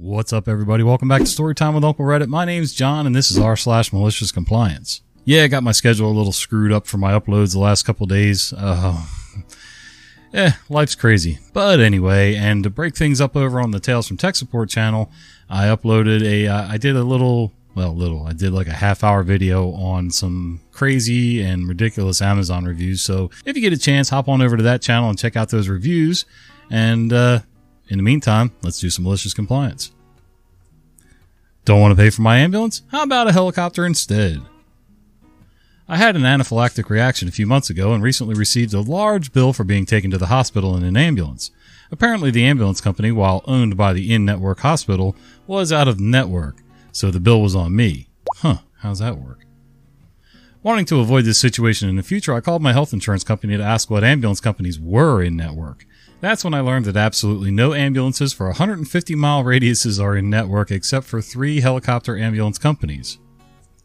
What's up, everybody? Welcome back to Storytime with Uncle Reddit. My name's John, and this is r slash malicious compliance. Yeah, I got my schedule a little screwed up for my uploads the last couple days. Uh, eh, life's crazy. But anyway, and to break things up over on the Tales from Tech Support channel, I uploaded a, uh, I did a little, well, little, I did like a half hour video on some crazy and ridiculous Amazon reviews. So if you get a chance, hop on over to that channel and check out those reviews. And, uh, in the meantime, let's do some malicious compliance. Don't want to pay for my ambulance? How about a helicopter instead? I had an anaphylactic reaction a few months ago and recently received a large bill for being taken to the hospital in an ambulance. Apparently, the ambulance company, while owned by the in network hospital, was out of network, so the bill was on me. Huh, how's that work? Wanting to avoid this situation in the future, I called my health insurance company to ask what ambulance companies were in network. That's when I learned that absolutely no ambulances for 150 mile radiuses are in network except for three helicopter ambulance companies.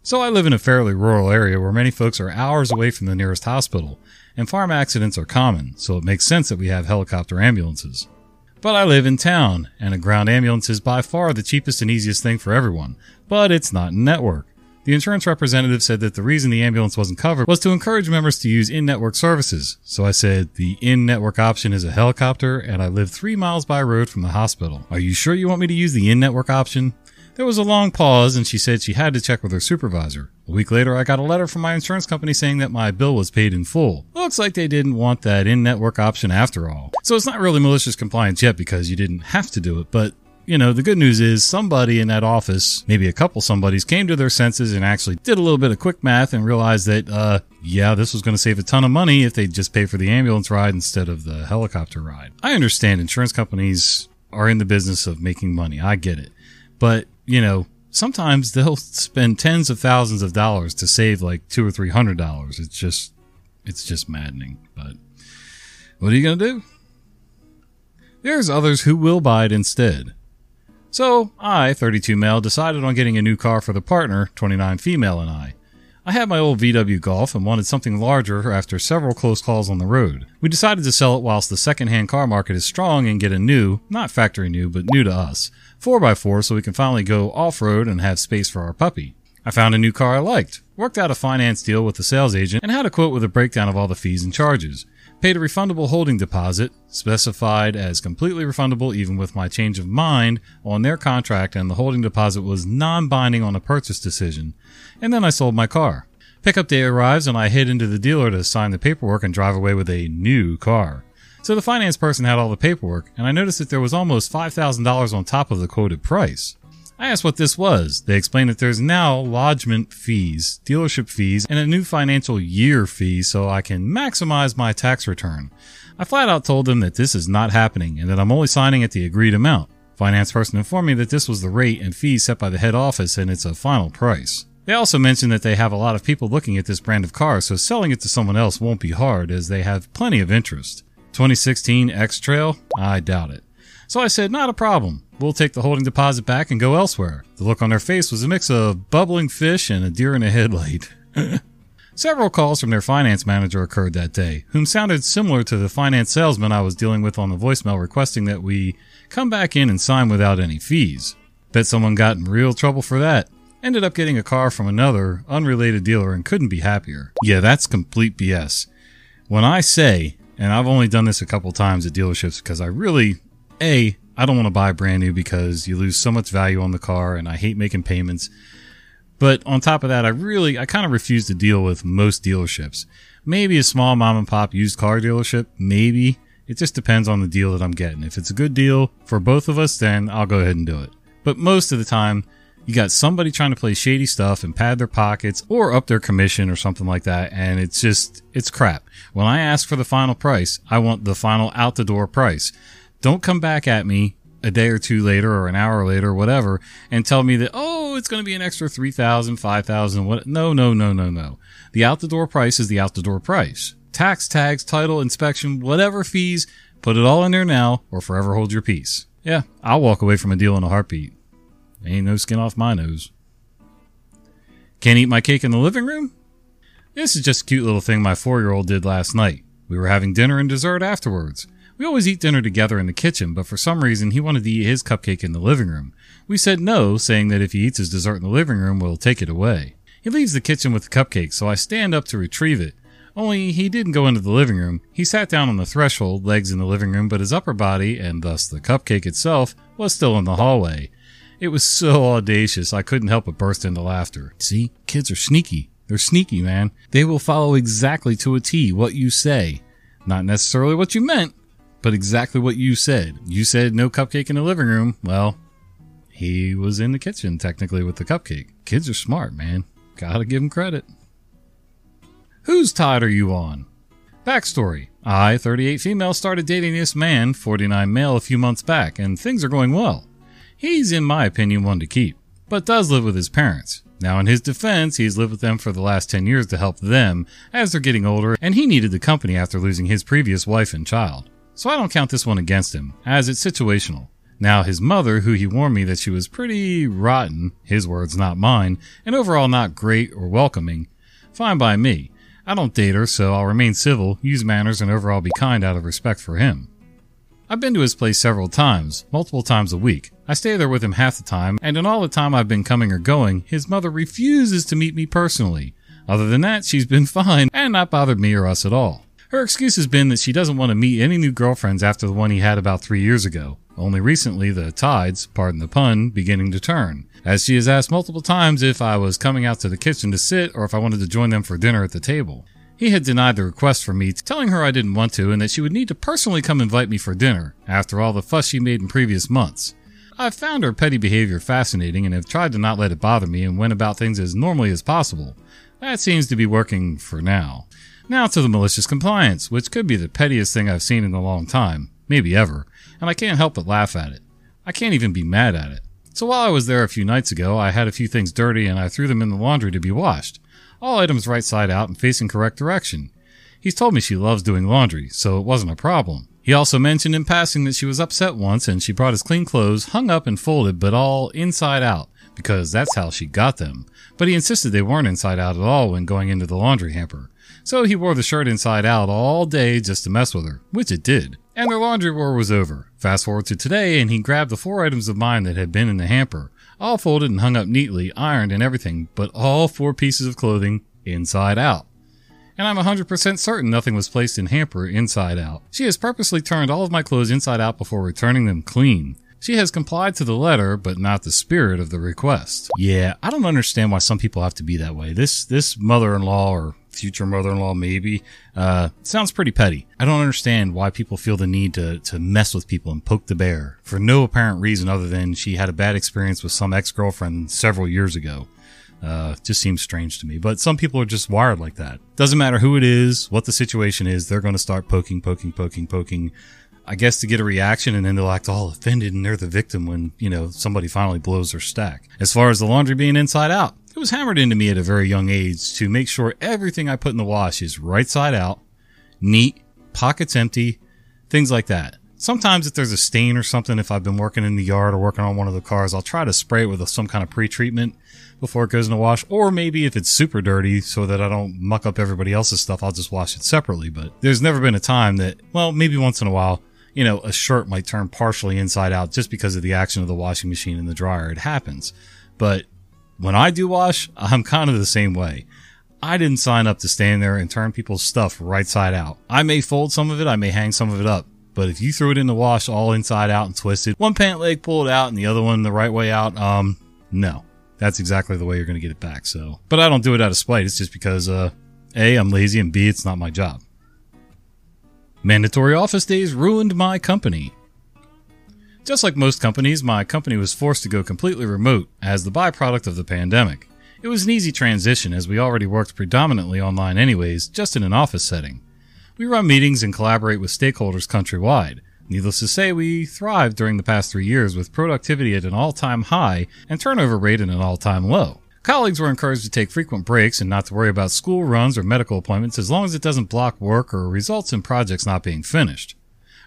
So I live in a fairly rural area where many folks are hours away from the nearest hospital, and farm accidents are common, so it makes sense that we have helicopter ambulances. But I live in town, and a ground ambulance is by far the cheapest and easiest thing for everyone, but it's not in network. The insurance representative said that the reason the ambulance wasn't covered was to encourage members to use in-network services. So I said, the in-network option is a helicopter and I live three miles by road from the hospital. Are you sure you want me to use the in-network option? There was a long pause and she said she had to check with her supervisor. A week later, I got a letter from my insurance company saying that my bill was paid in full. Looks like they didn't want that in-network option after all. So it's not really malicious compliance yet because you didn't have to do it, but you know, the good news is somebody in that office, maybe a couple somebodies, came to their senses and actually did a little bit of quick math and realized that, uh, yeah, this was going to save a ton of money if they just pay for the ambulance ride instead of the helicopter ride. I understand insurance companies are in the business of making money. I get it. But, you know, sometimes they'll spend tens of thousands of dollars to save like two or three hundred dollars. It's just, it's just maddening. But what are you going to do? There's others who will buy it instead. So, I, 32 male, decided on getting a new car for the partner, 29 female, and I. I had my old VW Golf and wanted something larger after several close calls on the road. We decided to sell it whilst the second-hand car market is strong and get a new, not factory new, but new to us, 4x4 so we can finally go off-road and have space for our puppy. I found a new car I liked, worked out a finance deal with the sales agent, and had a quote with a breakdown of all the fees and charges paid a refundable holding deposit, specified as completely refundable even with my change of mind on their contract, and the holding deposit was non binding on a purchase decision. And then I sold my car. Pickup day arrives, and I head into the dealer to sign the paperwork and drive away with a new car. So the finance person had all the paperwork, and I noticed that there was almost $5,000 on top of the quoted price. I asked what this was. They explained that there's now lodgement fees, dealership fees, and a new financial year fee so I can maximize my tax return. I flat out told them that this is not happening and that I'm only signing at the agreed amount. Finance person informed me that this was the rate and fee set by the head office and it's a final price. They also mentioned that they have a lot of people looking at this brand of car, so selling it to someone else won't be hard as they have plenty of interest. 2016 X Trail? I doubt it. So I said, not a problem. We'll take the holding deposit back and go elsewhere. The look on their face was a mix of bubbling fish and a deer in a headlight. Several calls from their finance manager occurred that day, whom sounded similar to the finance salesman I was dealing with on the voicemail requesting that we come back in and sign without any fees. Bet someone got in real trouble for that. Ended up getting a car from another, unrelated dealer and couldn't be happier. Yeah, that's complete BS. When I say, and I've only done this a couple times at dealerships because I really a, I don't want to buy brand new because you lose so much value on the car and I hate making payments. But on top of that, I really, I kind of refuse to deal with most dealerships. Maybe a small mom and pop used car dealership, maybe. It just depends on the deal that I'm getting. If it's a good deal for both of us, then I'll go ahead and do it. But most of the time, you got somebody trying to play shady stuff and pad their pockets or up their commission or something like that. And it's just, it's crap. When I ask for the final price, I want the final out the door price. Don't come back at me a day or two later or an hour later or whatever and tell me that, oh, it's going to be an extra 3000 5000 what? No, no, no, no, no. The out the door price is the out the door price. Tax tags, title, inspection, whatever fees, put it all in there now or forever hold your peace. Yeah, I'll walk away from a deal in a heartbeat. Ain't no skin off my nose. Can't eat my cake in the living room? This is just a cute little thing my four year old did last night. We were having dinner and dessert afterwards. We always eat dinner together in the kitchen, but for some reason he wanted to eat his cupcake in the living room. We said no, saying that if he eats his dessert in the living room, we'll take it away. He leaves the kitchen with the cupcake, so I stand up to retrieve it. Only he didn't go into the living room. He sat down on the threshold, legs in the living room, but his upper body, and thus the cupcake itself, was still in the hallway. It was so audacious, I couldn't help but burst into laughter. See, kids are sneaky. They're sneaky, man. They will follow exactly to a T what you say. Not necessarily what you meant, but exactly what you said. You said no cupcake in the living room. Well, he was in the kitchen technically with the cupcake. Kids are smart, man. Gotta give them credit. Whose tide are you on? Backstory I, 38 female, started dating this man, 49 male, a few months back, and things are going well. He's, in my opinion, one to keep, but does live with his parents. Now, in his defense, he's lived with them for the last 10 years to help them as they're getting older, and he needed the company after losing his previous wife and child. So I don't count this one against him, as it's situational. Now, his mother, who he warned me that she was pretty rotten, his words, not mine, and overall not great or welcoming, fine by me. I don't date her, so I'll remain civil, use manners, and overall be kind out of respect for him. I've been to his place several times, multiple times a week. I stay there with him half the time, and in all the time I've been coming or going, his mother refuses to meet me personally. Other than that, she's been fine and not bothered me or us at all. Her excuse has been that she doesn't want to meet any new girlfriends after the one he had about three years ago. Only recently, the tides, pardon the pun, beginning to turn, as she has asked multiple times if I was coming out to the kitchen to sit or if I wanted to join them for dinner at the table. He had denied the request from me, telling her I didn't want to and that she would need to personally come invite me for dinner, after all the fuss she made in previous months. I've found her petty behavior fascinating and have tried to not let it bother me and went about things as normally as possible. That seems to be working for now. Now to the malicious compliance, which could be the pettiest thing I've seen in a long time, maybe ever and I can't help but laugh at it. I can't even be mad at it. So while I was there a few nights ago, I had a few things dirty and I threw them in the laundry to be washed. All items right side out and facing correct direction. He's told me she loves doing laundry, so it wasn't a problem. He also mentioned in passing that she was upset once and she brought his clean clothes hung up and folded, but all inside out, because that's how she got them. But he insisted they weren't inside out at all when going into the laundry hamper. So he wore the shirt inside out all day just to mess with her, which it did. And their laundry war was over. Fast forward to today, and he grabbed the four items of mine that had been in the hamper, all folded and hung up neatly, ironed and everything, but all four pieces of clothing inside out. And I'm 100% certain nothing was placed in hamper inside out. She has purposely turned all of my clothes inside out before returning them clean. She has complied to the letter, but not the spirit of the request. Yeah, I don't understand why some people have to be that way. This this mother-in-law or future mother-in-law maybe. Uh, sounds pretty petty. I don't understand why people feel the need to, to mess with people and poke the bear for no apparent reason other than she had a bad experience with some ex-girlfriend several years ago. Uh, just seems strange to me but some people are just wired like that. Doesn't matter who it is what the situation is they're going to start poking poking poking poking I guess to get a reaction and then they'll act all offended and they're the victim when, you know, somebody finally blows their stack. As far as the laundry being inside out, it was hammered into me at a very young age to make sure everything I put in the wash is right side out, neat, pockets empty, things like that. Sometimes if there's a stain or something, if I've been working in the yard or working on one of the cars, I'll try to spray it with some kind of pre-treatment before it goes in the wash. Or maybe if it's super dirty so that I don't muck up everybody else's stuff, I'll just wash it separately. But there's never been a time that, well, maybe once in a while, you know, a shirt might turn partially inside out just because of the action of the washing machine and the dryer. It happens. But when I do wash, I'm kind of the same way. I didn't sign up to stand there and turn people's stuff right side out. I may fold some of it, I may hang some of it up, but if you threw it in the wash all inside out and twisted, one pant leg pulled out and the other one the right way out, um, no. That's exactly the way you're going to get it back. So, but I don't do it out of spite. It's just because, uh, A, I'm lazy and B, it's not my job. Mandatory office days ruined my company. Just like most companies, my company was forced to go completely remote as the byproduct of the pandemic. It was an easy transition as we already worked predominantly online anyways, just in an office setting. We run meetings and collaborate with stakeholders countrywide. Needless to say, we thrived during the past three years with productivity at an all-time high and turnover rate at an all-time low. Colleagues were encouraged to take frequent breaks and not to worry about school runs or medical appointments as long as it doesn't block work or results in projects not being finished.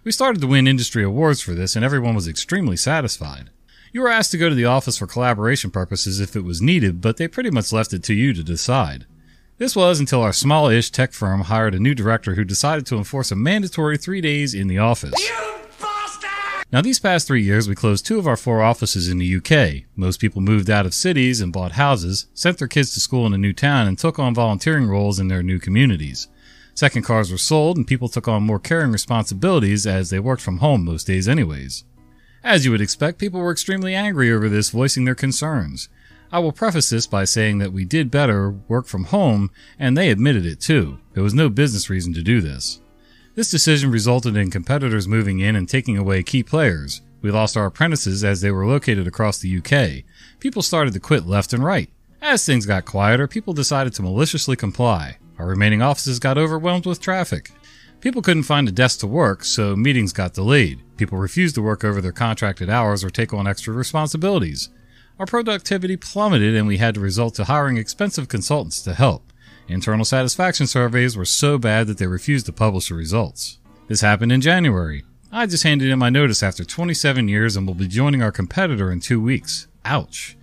We started to win industry awards for this, and everyone was extremely satisfied. You were asked to go to the office for collaboration purposes if it was needed, but they pretty much left it to you to decide. This was until our small-ish tech firm hired a new director who decided to enforce a mandatory three days in the office. Now, these past three years, we closed two of our four offices in the UK. Most people moved out of cities and bought houses, sent their kids to school in a new town, and took on volunteering roles in their new communities. Second cars were sold, and people took on more caring responsibilities as they worked from home most days, anyways. As you would expect, people were extremely angry over this, voicing their concerns. I will preface this by saying that we did better work from home, and they admitted it too. There was no business reason to do this. This decision resulted in competitors moving in and taking away key players. We lost our apprentices as they were located across the UK. People started to quit left and right. As things got quieter, people decided to maliciously comply. Our remaining offices got overwhelmed with traffic. People couldn't find a desk to work, so meetings got delayed. People refused to work over their contracted hours or take on extra responsibilities. Our productivity plummeted and we had to resort to hiring expensive consultants to help. Internal satisfaction surveys were so bad that they refused to publish the results. This happened in January. I just handed in my notice after 27 years and will be joining our competitor in two weeks. Ouch.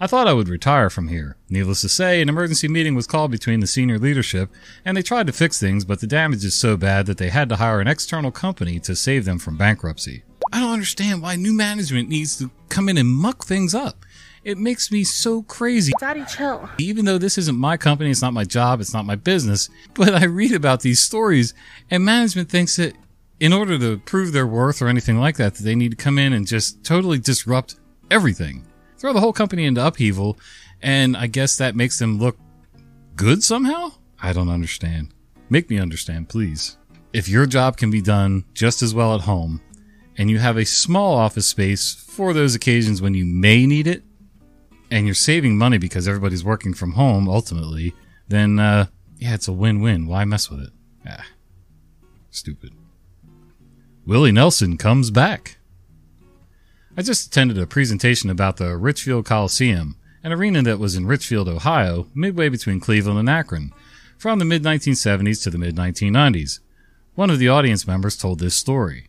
I thought I would retire from here. Needless to say, an emergency meeting was called between the senior leadership, and they tried to fix things, but the damage is so bad that they had to hire an external company to save them from bankruptcy. I don't understand why new management needs to come in and muck things up. It makes me so crazy. Daddy, chill. Even though this isn't my company, it's not my job, it's not my business, but I read about these stories and management thinks that in order to prove their worth or anything like that, that they need to come in and just totally disrupt everything. Throw the whole company into upheaval, and I guess that makes them look good somehow? I don't understand. Make me understand, please. If your job can be done just as well at home, and you have a small office space for those occasions when you may need it, and you're saving money because everybody's working from home ultimately, then uh, yeah, it's a win-win. Why mess with it? Ah, stupid. Willie Nelson comes back. I just attended a presentation about the Richfield Coliseum, an arena that was in Richfield, Ohio, midway between Cleveland and Akron, from the mid 1970s to the mid 1990s. One of the audience members told this story.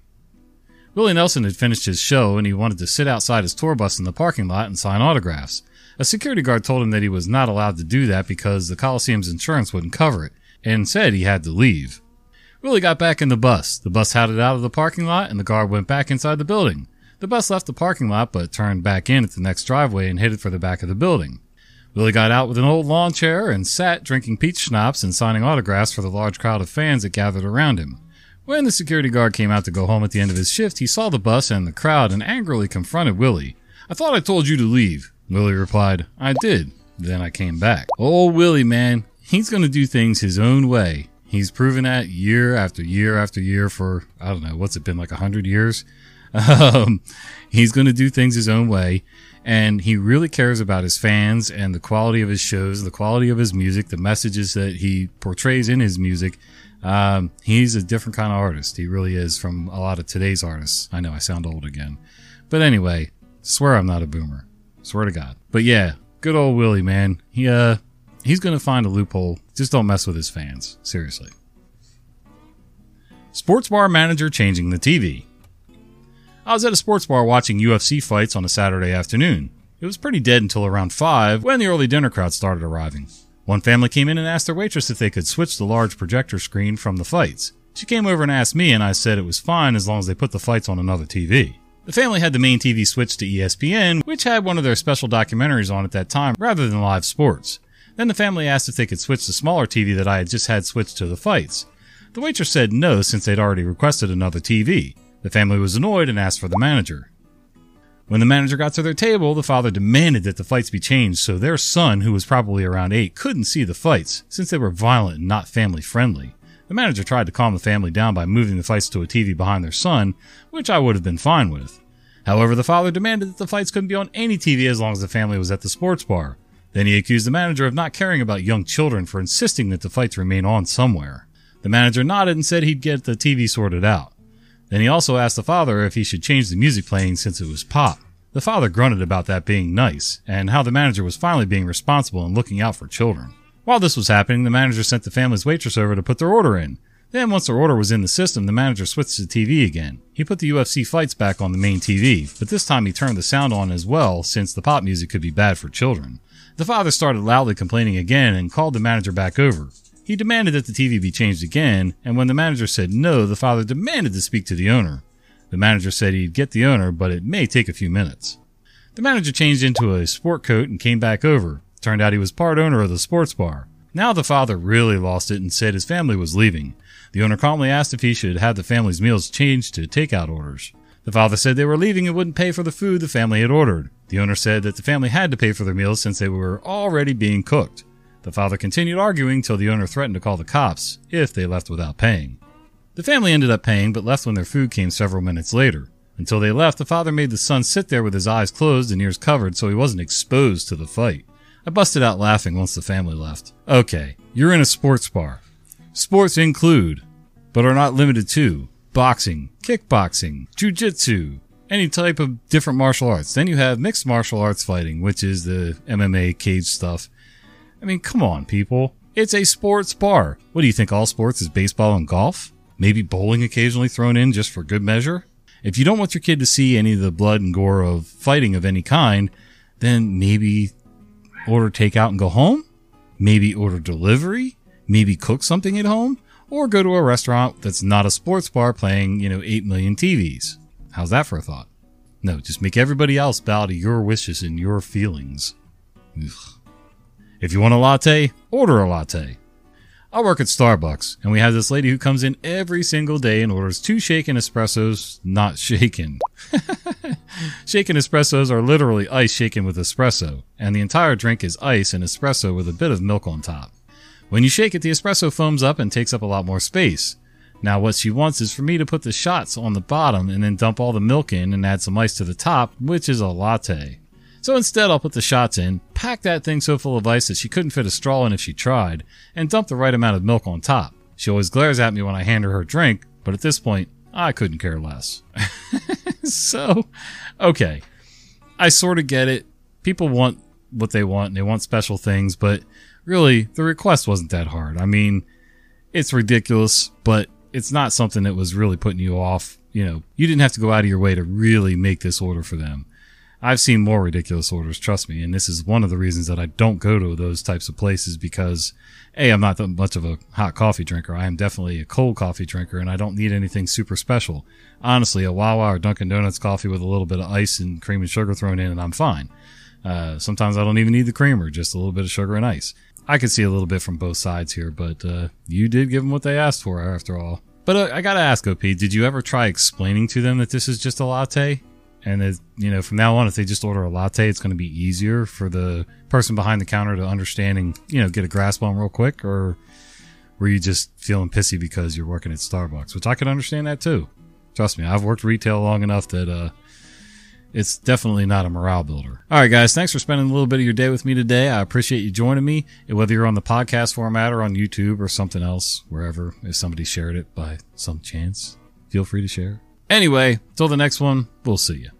Willie Nelson had finished his show and he wanted to sit outside his tour bus in the parking lot and sign autographs. A security guard told him that he was not allowed to do that because the Coliseum's insurance wouldn't cover it, and said he had to leave. Willie got back in the bus. The bus headed out of the parking lot and the guard went back inside the building. The bus left the parking lot but turned back in at the next driveway and headed for the back of the building. Willie got out with an old lawn chair and sat drinking peach schnapps and signing autographs for the large crowd of fans that gathered around him. When the security guard came out to go home at the end of his shift, he saw the bus and the crowd and angrily confronted Willie. I thought I told you to leave. Willie replied, I did. Then I came back. Oh, Willie, man, he's going to do things his own way. He's proven that year after year after year for, I don't know, what's it been, like a hundred years? Um, he's going to do things his own way. And he really cares about his fans and the quality of his shows, the quality of his music, the messages that he portrays in his music. Um, he's a different kind of artist. He really is from a lot of today's artists. I know I sound old again. But anyway, swear I'm not a boomer. Swear to God. But yeah, good old Willie, man. He, uh, he's gonna find a loophole. Just don't mess with his fans. Seriously. Sports bar manager changing the TV. I was at a sports bar watching UFC fights on a Saturday afternoon. It was pretty dead until around 5 when the early dinner crowd started arriving. One family came in and asked their waitress if they could switch the large projector screen from the fights. She came over and asked me, and I said it was fine as long as they put the fights on another TV. The family had the main TV switched to ESPN, which had one of their special documentaries on at that time rather than live sports. Then the family asked if they could switch the smaller TV that I had just had switched to the fights. The waitress said no since they'd already requested another TV. The family was annoyed and asked for the manager. When the manager got to their table, the father demanded that the fights be changed so their son, who was probably around eight, couldn't see the fights, since they were violent and not family friendly. The manager tried to calm the family down by moving the fights to a TV behind their son, which I would have been fine with. However, the father demanded that the fights couldn't be on any TV as long as the family was at the sports bar. Then he accused the manager of not caring about young children for insisting that the fights remain on somewhere. The manager nodded and said he'd get the TV sorted out. Then he also asked the father if he should change the music playing since it was pop. The father grunted about that being nice, and how the manager was finally being responsible and looking out for children. While this was happening, the manager sent the family's waitress over to put their order in. Then, once their order was in the system, the manager switched to TV again. He put the UFC fights back on the main TV, but this time he turned the sound on as well since the pop music could be bad for children. The father started loudly complaining again and called the manager back over. He demanded that the TV be changed again, and when the manager said no, the father demanded to speak to the owner. The manager said he'd get the owner, but it may take a few minutes. The manager changed into a sport coat and came back over. Turned out he was part owner of the sports bar. Now the father really lost it and said his family was leaving. The owner calmly asked if he should have the family's meals changed to takeout orders. The father said they were leaving and wouldn't pay for the food the family had ordered. The owner said that the family had to pay for their meals since they were already being cooked. The father continued arguing till the owner threatened to call the cops if they left without paying. The family ended up paying but left when their food came several minutes later. Until they left, the father made the son sit there with his eyes closed and ears covered so he wasn't exposed to the fight. I busted out laughing once the family left. Okay, you're in a sports bar. Sports include, but are not limited to, boxing, kickboxing, jujitsu, any type of different martial arts. Then you have mixed martial arts fighting, which is the MMA cage stuff. I mean, come on, people. It's a sports bar. What do you think all sports is baseball and golf? Maybe bowling occasionally thrown in just for good measure? If you don't want your kid to see any of the blood and gore of fighting of any kind, then maybe order takeout and go home? Maybe order delivery? Maybe cook something at home? Or go to a restaurant that's not a sports bar playing, you know, 8 million TVs. How's that for a thought? No, just make everybody else bow to your wishes and your feelings. Ugh. If you want a latte, order a latte. I work at Starbucks, and we have this lady who comes in every single day and orders two shaken espressos, not shaken. shaken espressos are literally ice shaken with espresso, and the entire drink is ice and espresso with a bit of milk on top. When you shake it, the espresso foams up and takes up a lot more space. Now, what she wants is for me to put the shots on the bottom and then dump all the milk in and add some ice to the top, which is a latte. So instead, I'll put the shots in, pack that thing so full of ice that she couldn't fit a straw in if she tried, and dump the right amount of milk on top. She always glares at me when I hand her her drink, but at this point, I couldn't care less. so, okay. I sort of get it. People want what they want and they want special things, but really, the request wasn't that hard. I mean, it's ridiculous, but it's not something that was really putting you off. You know, you didn't have to go out of your way to really make this order for them. I've seen more ridiculous orders, trust me, and this is one of the reasons that I don't go to those types of places because A, I'm not that much of a hot coffee drinker. I am definitely a cold coffee drinker and I don't need anything super special. Honestly, a Wawa or Dunkin' Donuts coffee with a little bit of ice and cream and sugar thrown in and I'm fine. Uh, sometimes I don't even need the creamer, just a little bit of sugar and ice. I could see a little bit from both sides here, but uh, you did give them what they asked for after all. But uh, I gotta ask, OP, did you ever try explaining to them that this is just a latte? And it, you know, from now on, if they just order a latte, it's going to be easier for the person behind the counter to understand and you know get a grasp on real quick. Or were you just feeling pissy because you're working at Starbucks? Which I can understand that too. Trust me, I've worked retail long enough that uh, it's definitely not a morale builder. All right, guys, thanks for spending a little bit of your day with me today. I appreciate you joining me, whether you're on the podcast format or on YouTube or something else, wherever. If somebody shared it by some chance, feel free to share. Anyway, till the next one, we'll see you.